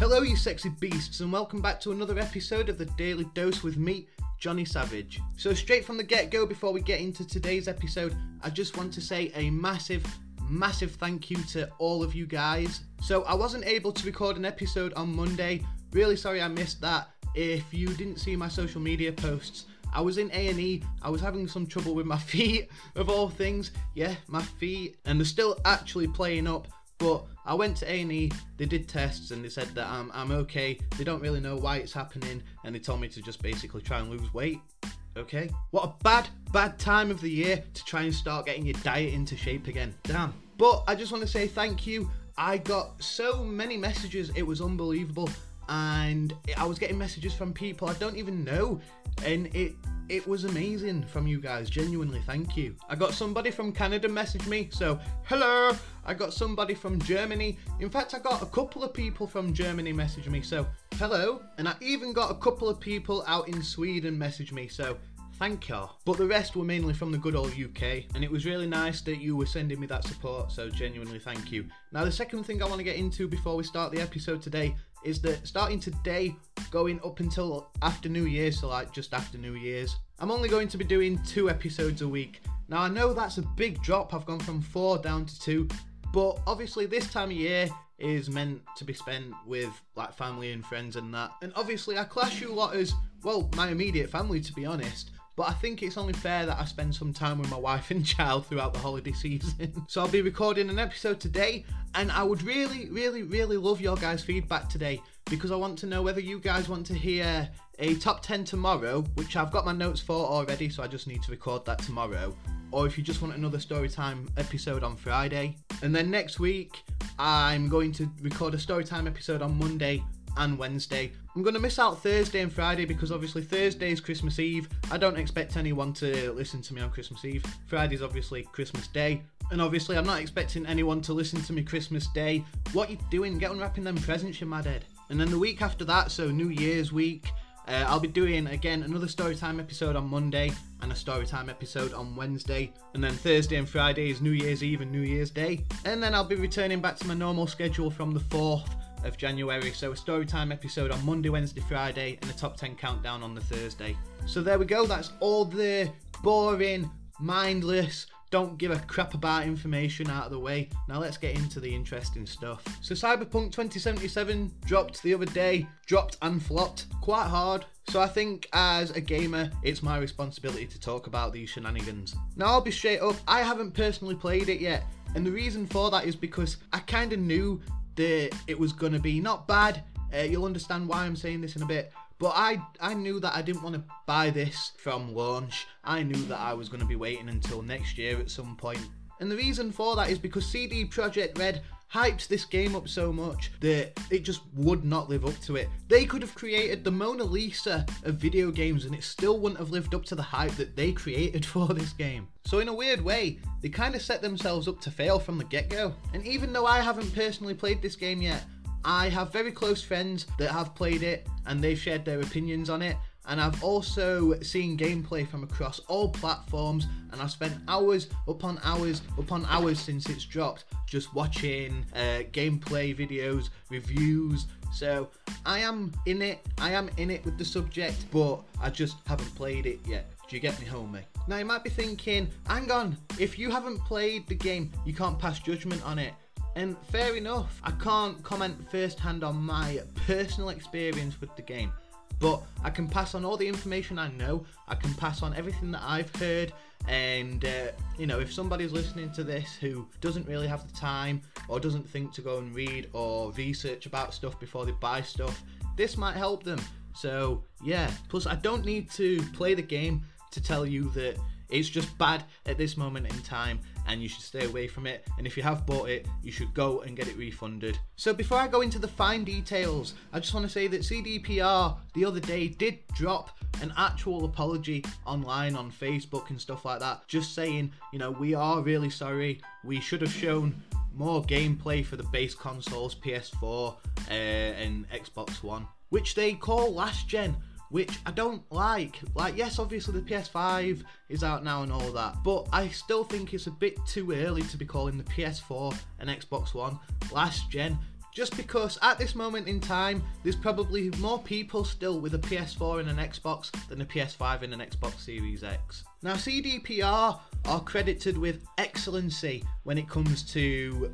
Hello, you sexy beasts, and welcome back to another episode of the Daily Dose with me, Johnny Savage. So, straight from the get go, before we get into today's episode, I just want to say a massive, massive thank you to all of you guys. So, I wasn't able to record an episode on Monday. Really sorry I missed that. If you didn't see my social media posts, I was in A&E. I was having some trouble with my feet, of all things. Yeah, my feet, and they're still actually playing up. But I went to A&E, they did tests and they said that I'm, I'm okay. They don't really know why it's happening and they told me to just basically try and lose weight. Okay? What a bad, bad time of the year to try and start getting your diet into shape again. Damn. But I just want to say thank you. I got so many messages, it was unbelievable. And I was getting messages from people I don't even know. And it it was amazing from you guys. Genuinely, thank you. I got somebody from Canada message me, so hello. I got somebody from Germany. In fact, I got a couple of people from Germany message me, so hello. And I even got a couple of people out in Sweden message me, so thank you. But the rest were mainly from the good old UK, and it was really nice that you were sending me that support, so genuinely thank you. Now, the second thing I want to get into before we start the episode today is that starting today, going up until after New Year's, so like just after New Year's, I'm only going to be doing two episodes a week. Now, I know that's a big drop, I've gone from four down to two, but obviously, this time of year is meant to be spent with like family and friends and that. And obviously, I class you a lot as well my immediate family, to be honest. But I think it's only fair that I spend some time with my wife and child throughout the holiday season. so I'll be recording an episode today, and I would really, really, really love your guys' feedback today because I want to know whether you guys want to hear a top 10 tomorrow, which I've got my notes for already, so I just need to record that tomorrow. Or if you just want another storytime episode on Friday. And then next week, I'm going to record a storytime episode on Monday and Wednesday. I'm going to miss out Thursday and Friday because obviously Thursday is Christmas Eve. I don't expect anyone to listen to me on Christmas Eve. Friday's obviously Christmas Day. And obviously, I'm not expecting anyone to listen to me Christmas Day. What you doing? Get unwrapping them presents, you mad head. And then the week after that, so New Year's week, uh, I'll be doing again another Storytime episode on Monday and a Storytime episode on Wednesday. And then Thursday and Friday is New Year's Eve and New Year's Day. And then I'll be returning back to my normal schedule from the 4th of January. So a Storytime episode on Monday, Wednesday, Friday, and a top 10 countdown on the Thursday. So there we go. That's all the boring, mindless, don't give a crap about information out of the way. Now let's get into the interesting stuff. So Cyberpunk 2077 dropped the other day, dropped and flopped quite hard. So I think as a gamer, it's my responsibility to talk about these shenanigans. Now I'll be straight up, I haven't personally played it yet. And the reason for that is because I kind of knew that it was going to be not bad. Uh, you'll understand why I'm saying this in a bit. But I, I knew that I didn't want to buy this from launch. I knew that I was going to be waiting until next year at some point. And the reason for that is because CD Projekt Red hyped this game up so much that it just would not live up to it. They could have created the Mona Lisa of video games and it still wouldn't have lived up to the hype that they created for this game. So in a weird way, they kind of set themselves up to fail from the get-go. And even though I haven't personally played this game yet, I have very close friends that have played it and they've shared their opinions on it. And I've also seen gameplay from across all platforms, and I've spent hours upon hours upon hours since it's dropped just watching uh, gameplay videos, reviews. So I am in it, I am in it with the subject, but I just haven't played it yet. Do you get me, homie? Now you might be thinking, hang on, if you haven't played the game, you can't pass judgment on it. And fair enough, I can't comment firsthand on my personal experience with the game, but I can pass on all the information I know, I can pass on everything that I've heard, and uh, you know, if somebody's listening to this who doesn't really have the time or doesn't think to go and read or research about stuff before they buy stuff, this might help them. So, yeah, plus I don't need to play the game to tell you that it's just bad at this moment in time and you should stay away from it. And if you have bought it, you should go and get it refunded. So before I go into the fine details, I just want to say that CDPR the other day did drop an actual apology online on Facebook and stuff like that, just saying, you know, we are really sorry. We should have shown more gameplay for the base consoles, PS4 uh, and Xbox One, which they call last gen which I don't like. Like, yes, obviously the PS5 is out now and all that, but I still think it's a bit too early to be calling the PS4 and Xbox One last gen just because at this moment in time, there's probably more people still with a PS4 and an Xbox than a PS5 and an Xbox Series X. Now, CDPR are credited with excellency when it comes to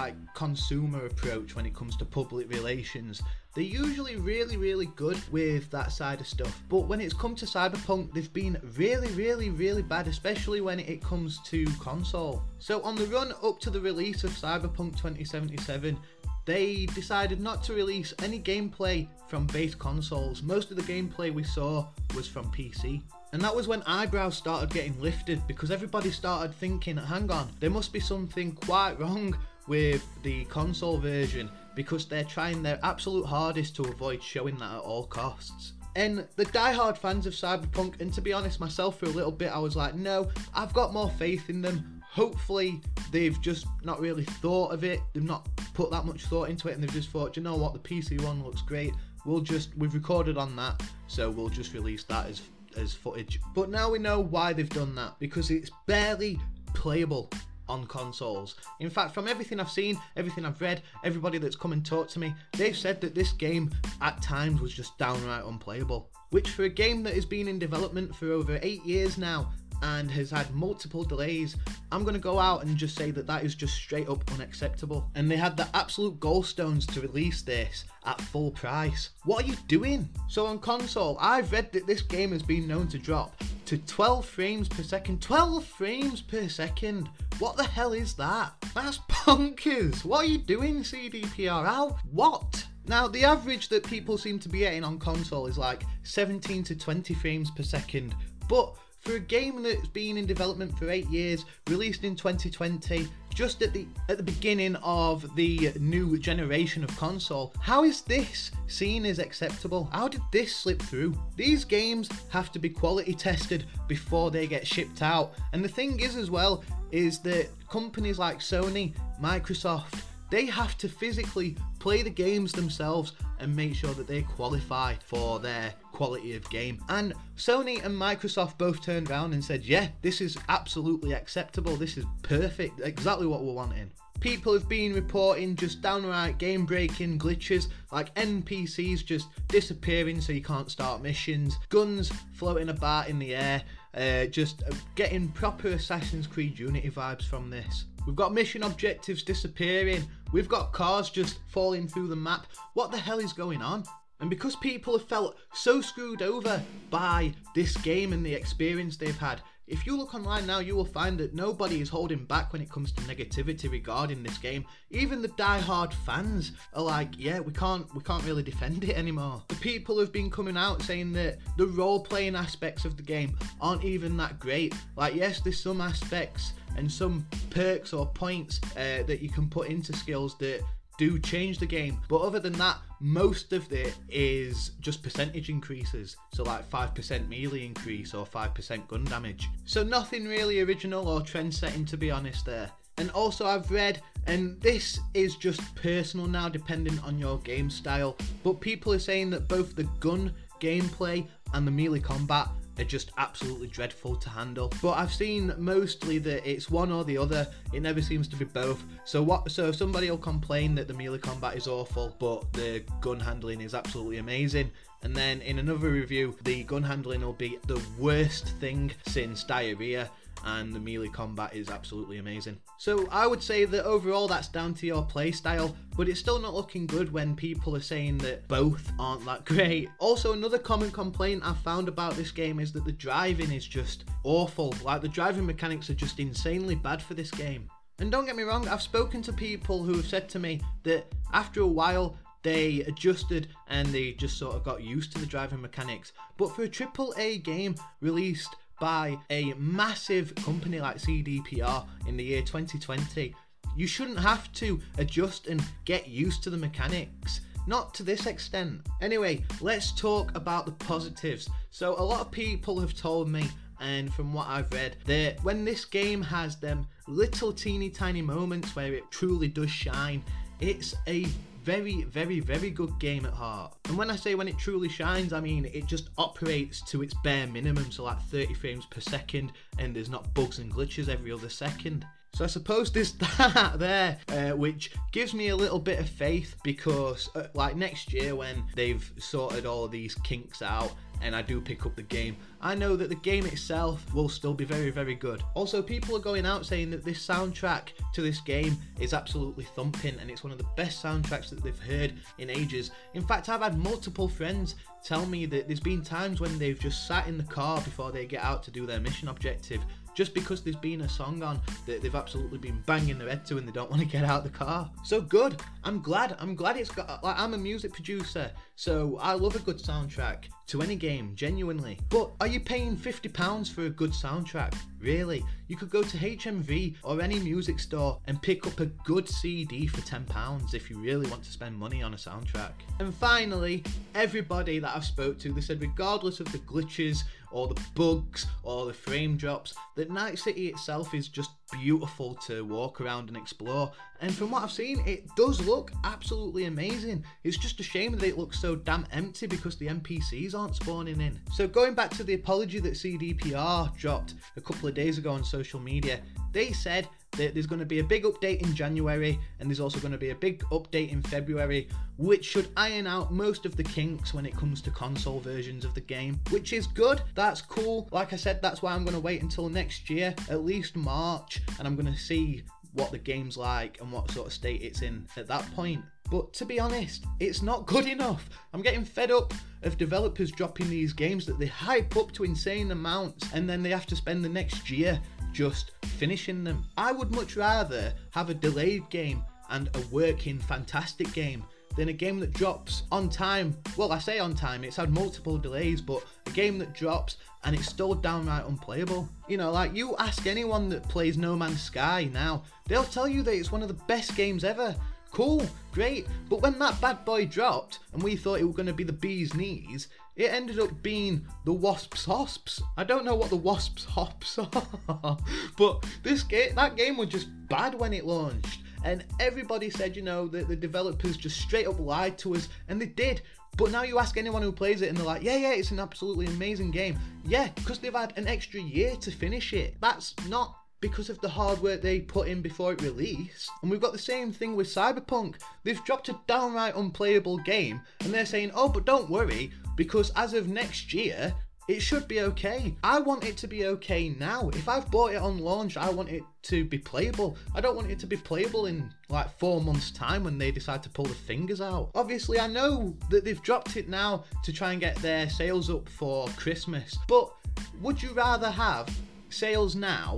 like consumer approach when it comes to public relations. They're usually really, really good with that side of stuff. But when it's come to Cyberpunk, they've been really, really, really bad, especially when it comes to console. So on the run up to the release of Cyberpunk 2077, they decided not to release any gameplay from base consoles. Most of the gameplay we saw was from PC. And that was when eyebrows started getting lifted because everybody started thinking, hang on, there must be something quite wrong with the console version because they're trying their absolute hardest to avoid showing that at all costs. And the die-hard fans of Cyberpunk, and to be honest, myself for a little bit, I was like, no, I've got more faith in them. Hopefully, they've just not really thought of it. They've not put that much thought into it, and they've just thought, you know what, the PC one looks great. We'll just we've recorded on that, so we'll just release that as as footage. But now we know why they've done that because it's barely playable on consoles. In fact, from everything I've seen, everything I've read, everybody that's come and talked to me, they've said that this game at times was just downright unplayable. Which, for a game that has been in development for over eight years now, and has had multiple delays, I'm going to go out and just say that that is just straight up unacceptable. And they had the absolute gallstones to release this at full price. What are you doing? So on console, I've read that this game has been known to drop to 12 frames per second. 12 frames per second. What the hell is that? That's bonkers. What are you doing, CDPR? How? What? Now, the average that people seem to be getting on console is like 17 to 20 frames per second, but for a game that's been in development for eight years, released in 2020, just at the at the beginning of the new generation of console, how is this seen as acceptable? How did this slip through? These games have to be quality tested before they get shipped out. And the thing is as well is that companies like Sony, Microsoft, they have to physically play the games themselves and make sure that they qualify for their quality of game. And Sony and Microsoft both turned around and said, yeah, this is absolutely acceptable. This is perfect. Exactly what we're wanting. People have been reporting just downright game breaking glitches, like NPCs just disappearing so you can't start missions, guns floating about in the air, uh, just getting proper Assassin's Creed Unity vibes from this. We've got mission objectives disappearing. We've got cars just falling through the map. What the hell is going on? And because people have felt so screwed over by this game and the experience they've had, if you look online now, you will find that nobody is holding back when it comes to negativity regarding this game. Even the die-hard fans are like, yeah, we can't we can't really defend it anymore. The people have been coming out saying that the role-playing aspects of the game aren't even that great. Like, yes, there's some aspects and some perks or points uh, that you can put into skills that do change the game. But other than that, most of it is just percentage increases. So like 5% melee increase or 5% gun damage. So nothing really original or trend setting to be honest there. And also I've read, and this is just personal now depending on your game style, but people are saying that both the gun gameplay and the melee combat are just absolutely dreadful to handle. But I've seen mostly that it's one or the other. It never seems to be both. So what? So somebody will complain that the melee combat is awful, but the gun handling is absolutely amazing. And then in another review, the gun handling will be the worst thing since diarrhea and the melee combat is absolutely amazing. So I would say that overall that's down to your playstyle, but it's still not looking good when people are saying that both aren't that great. Also, another common complaint I've found about this game is that the driving is just awful. Like the driving mechanics are just insanely bad for this game. And don't get me wrong, I've spoken to people who have said to me that after a while they adjusted and they just sort of got used to the driving mechanics. But for a AAA game released by a massive company like CDPR in the year 2020, you shouldn't have to adjust and get used to the mechanics. Not to this extent. Anyway, let's talk about the positives. So, a lot of people have told me, and from what I've read, that when this game has them little teeny tiny moments where it truly does shine, it's a very, very, very good game at heart. And when I say when it truly shines, I mean it just operates to its bare minimum, so like 30 frames per second, and there's not bugs and glitches every other second. So I suppose there's that there, uh, which gives me a little bit of faith because, uh, like next year when they've sorted all these kinks out and I do pick up the game, I know that the game itself will still be very, very good. Also, people are going out saying that this soundtrack to this game is absolutely thumping and it's one of the best soundtracks that they've heard in ages. In fact, I've had multiple friends tell me that there's been times when they've just sat in the car before they get out to do their mission objective just because there's been a song on that they've absolutely been banging their head to and they don't want to get out of the car. So good. I'm glad. I'm glad it's got like I'm a music producer, so I love a good soundtrack to any game, genuinely. But are you paying £50 for a good soundtrack? Really? You could go to HMV or any music store and pick up a good CD for £10 if you really want to spend money on a soundtrack. And finally, everybody that I've spoke to, they said regardless of the glitches or the bugs or the frame drops, that Night City itself is just beautiful to walk around and explore. And from what I've seen, it does look absolutely amazing. It's just a shame that it looks so damn empty because the NPCs aren't spawning in. So going back to the apology that CDPR dropped a couple of days ago on social media, they said there's going to be a big update in January and there's also going to be a big update in February, which should iron out most of the kinks when it comes to console versions of the game, which is good. That's cool. Like I said, that's why I'm going to wait until next year, at least March, and I'm going to see what the game's like and what sort of state it's in at that point. But to be honest, it's not good enough. I'm getting fed up of developers dropping these games that they hype up to insane amounts and then they have to spend the next year just finishing them. I would much rather have a delayed game and a working fantastic game than a game that drops on time. Well, I say on time, it's had multiple delays, but a game that drops and it's still downright unplayable. You know, like you ask anyone that plays No Man's Sky now, they'll tell you that it's one of the best games ever. Cool, great, but when that bad boy dropped and we thought it was going to be the bee's knees, it ended up being the Wasp's Hosps. I don't know what the Wasp's Hops are, but this game, that game was just bad when it launched. And everybody said, you know, that the developers just straight up lied to us, and they did. But now you ask anyone who plays it, and they're like, yeah, yeah, it's an absolutely amazing game. Yeah, because they've had an extra year to finish it. That's not because of the hard work they put in before it released. And we've got the same thing with Cyberpunk. They've dropped a downright unplayable game, and they're saying, oh, but don't worry, because as of next year, it should be okay. I want it to be okay now. If I've bought it on launch, I want it to be playable. I don't want it to be playable in like four months' time when they decide to pull the fingers out. Obviously, I know that they've dropped it now to try and get their sales up for Christmas, but would you rather have sales now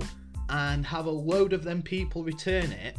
and have a load of them people return it?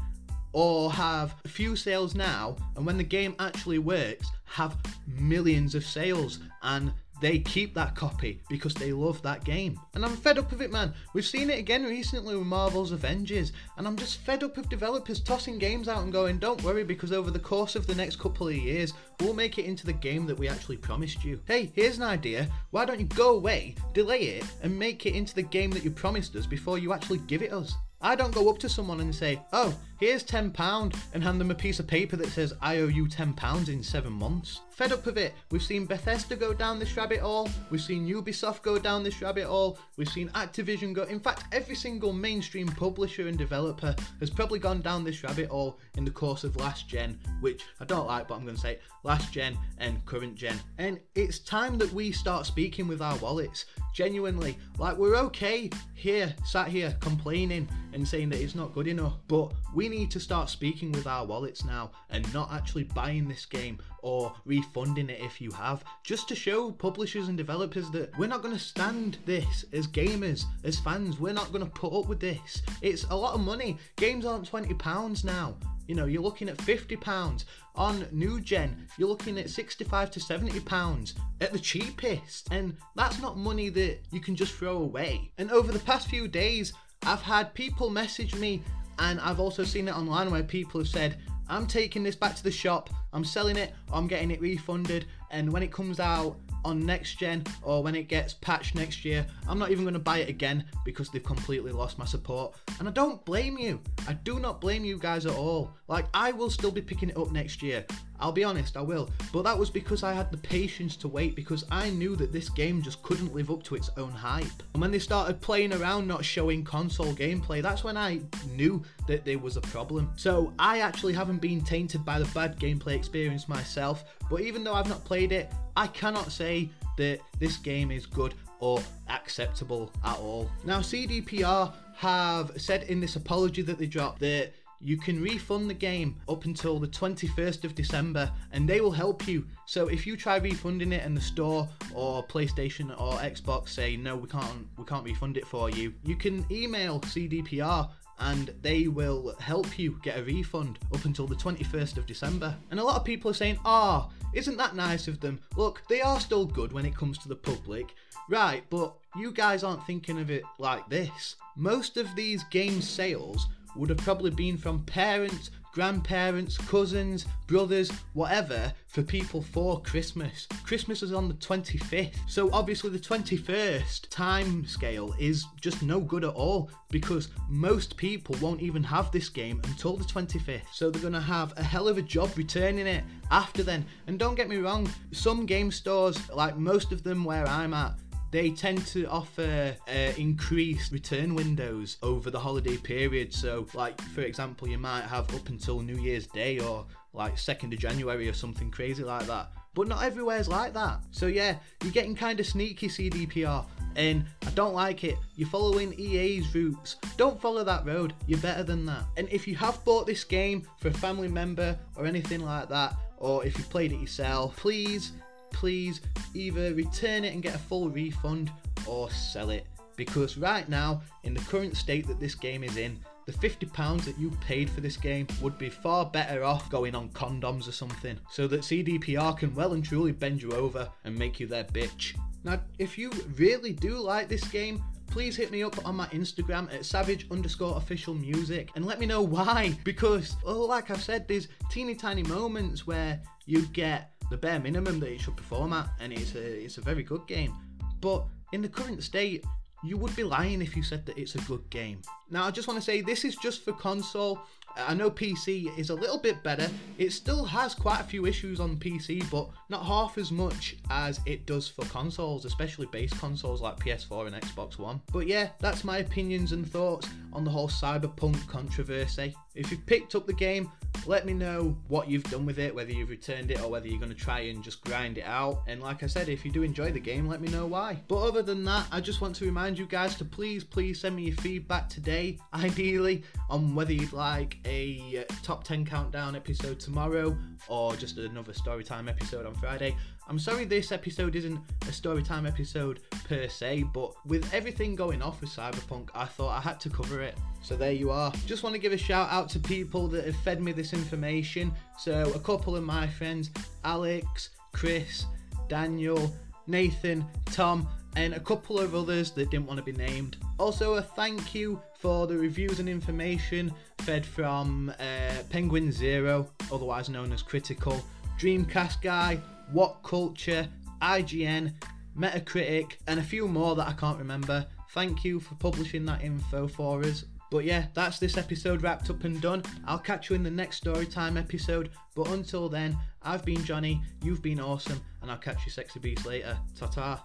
Or have a few sales now, and when the game actually works, have millions of sales and they keep that copy because they love that game. And I'm fed up with it, man. We've seen it again recently with Marvel's Avengers, and I'm just fed up with developers tossing games out and going, don't worry, because over the course of the next couple of years, we'll make it into the game that we actually promised you. Hey, here's an idea. Why don't you go away, delay it, and make it into the game that you promised us before you actually give it us? I don't go up to someone and say, oh, here's £10 and hand them a piece of paper that says, I owe you £10 in seven months. Fed up with it. We've seen Bethesda go down this rabbit hole. We've seen Ubisoft go down this rabbit hole. We've seen Activision go. In fact, every single mainstream publisher and developer has probably gone down this rabbit hole in the course of last gen, which I don't like, but I'm going to say last gen and current gen. And it's time that we start speaking with our wallets. Genuinely, like we're okay here, sat here complaining and saying that it's not good enough, but we need to start speaking with our wallets now and not actually buying this game or refunding it if you have, just to show publishers and developers that we're not going to stand this as gamers, as fans. We're not going to put up with this. It's a lot of money. Games aren't £20 now. You know, you're looking at £50 on new gen, you're looking at 65 to 70 pounds at the cheapest. And that's not money that you can just throw away. And over the past few days, I've had people message me and I've also seen it online where people have said, I'm taking this back to the shop, I'm selling it, I'm getting it refunded, and when it comes out, on next gen or when it gets patched next year, I'm not even going to buy it again because they've completely lost my support. And I don't blame you. I do not blame you guys at all. Like, I will still be picking it up next year. I'll be honest, I will. But that was because I had the patience to wait because I knew that this game just couldn't live up to its own hype. And when they started playing around not showing console gameplay, that's when I knew that there was a problem. So I actually haven't been tainted by the bad gameplay experience myself, but even though I've not played it, I cannot say that this game is good or acceptable at all. Now CDPR have said in this apology that they dropped that you can refund the game up until the 21st of December and they will help you. So if you try refunding it and the store or PlayStation or Xbox say no we can't we can't refund it for you, you can email CDPR and they will help you get a refund up until the 21st of December. And a lot of people are saying, ah, oh, isn't that nice of them? Look, they are still good when it comes to the public. Right, but you guys aren't thinking of it like this. Most of these game sales would have probably been from parents, grandparents, cousins, brothers, whatever, for people for Christmas. Christmas is on the 25th, so obviously the 21st time scale is just no good at all because most people won't even have this game until the 25th. So they're gonna have a hell of a job returning it after then. And don't get me wrong, some game stores, like most of them where I'm at, they tend to offer uh, increased return windows over the holiday period. So, like for example, you might have up until New Year's Day or like 2nd of January or something crazy like that. But not everywhere's like that. So yeah, you're getting kind of sneaky CDPR and I don't like it. You're following EA's routes. Don't follow that road. You're better than that. And if you have bought this game for a family member or anything like that, or if you played it yourself, please please either return it and get a full refund or sell it. Because right now, in the current state that this game is in, the £50 that you paid for this game would be far better off going on condoms or something, so that CDPR can well and truly bend you over and make you their bitch. Now, if you really do like this game, please hit me up on my Instagram at savage underscore official music and let me know why. Because, well, like I've said, there's teeny tiny moments where you get the bare minimum that it should perform at, and it's a it's a very good game. But in the current state, you would be lying if you said that it's a good game. Now, I just want to say this is just for console. I know PC is a little bit better. It still has quite a few issues on PC, but not half as much as it does for consoles, especially base consoles like PS4 and Xbox One. But yeah, that's my opinions and thoughts on the whole Cyberpunk controversy. If you've picked up the game, let me know what you've done with it, whether you've returned it or whether you're going to try and just grind it out. And like I said, if you do enjoy the game, let me know why. But other than that, I just want to remind you guys to please, please send me your feedback today, ideally, on whether you'd like a top 10 countdown episode tomorrow or just another storytime episode on Friday. I'm sorry this episode isn't a storytime episode per se, but with everything going off with Cyberpunk, I thought I had to cover it. So there you are. Just want to give a shout out to people that have fed me this information. So a couple of my friends, Alex, Chris, Daniel, Nathan, Tom, and a couple of others that didn't want to be named. Also, a thank you for the reviews and information fed from uh, Penguin Zero, otherwise known as Critikal, Dreamcast Guy, What Culture, IGN, Metacritic, and a few more that I can't remember. Thank you for publishing that info for us. But yeah, that's this episode wrapped up and done. I'll catch you in the next Storytime episode. But until then, I've been Johnny, you've been awesome, and I'll catch you sexy beast later. Ta ta.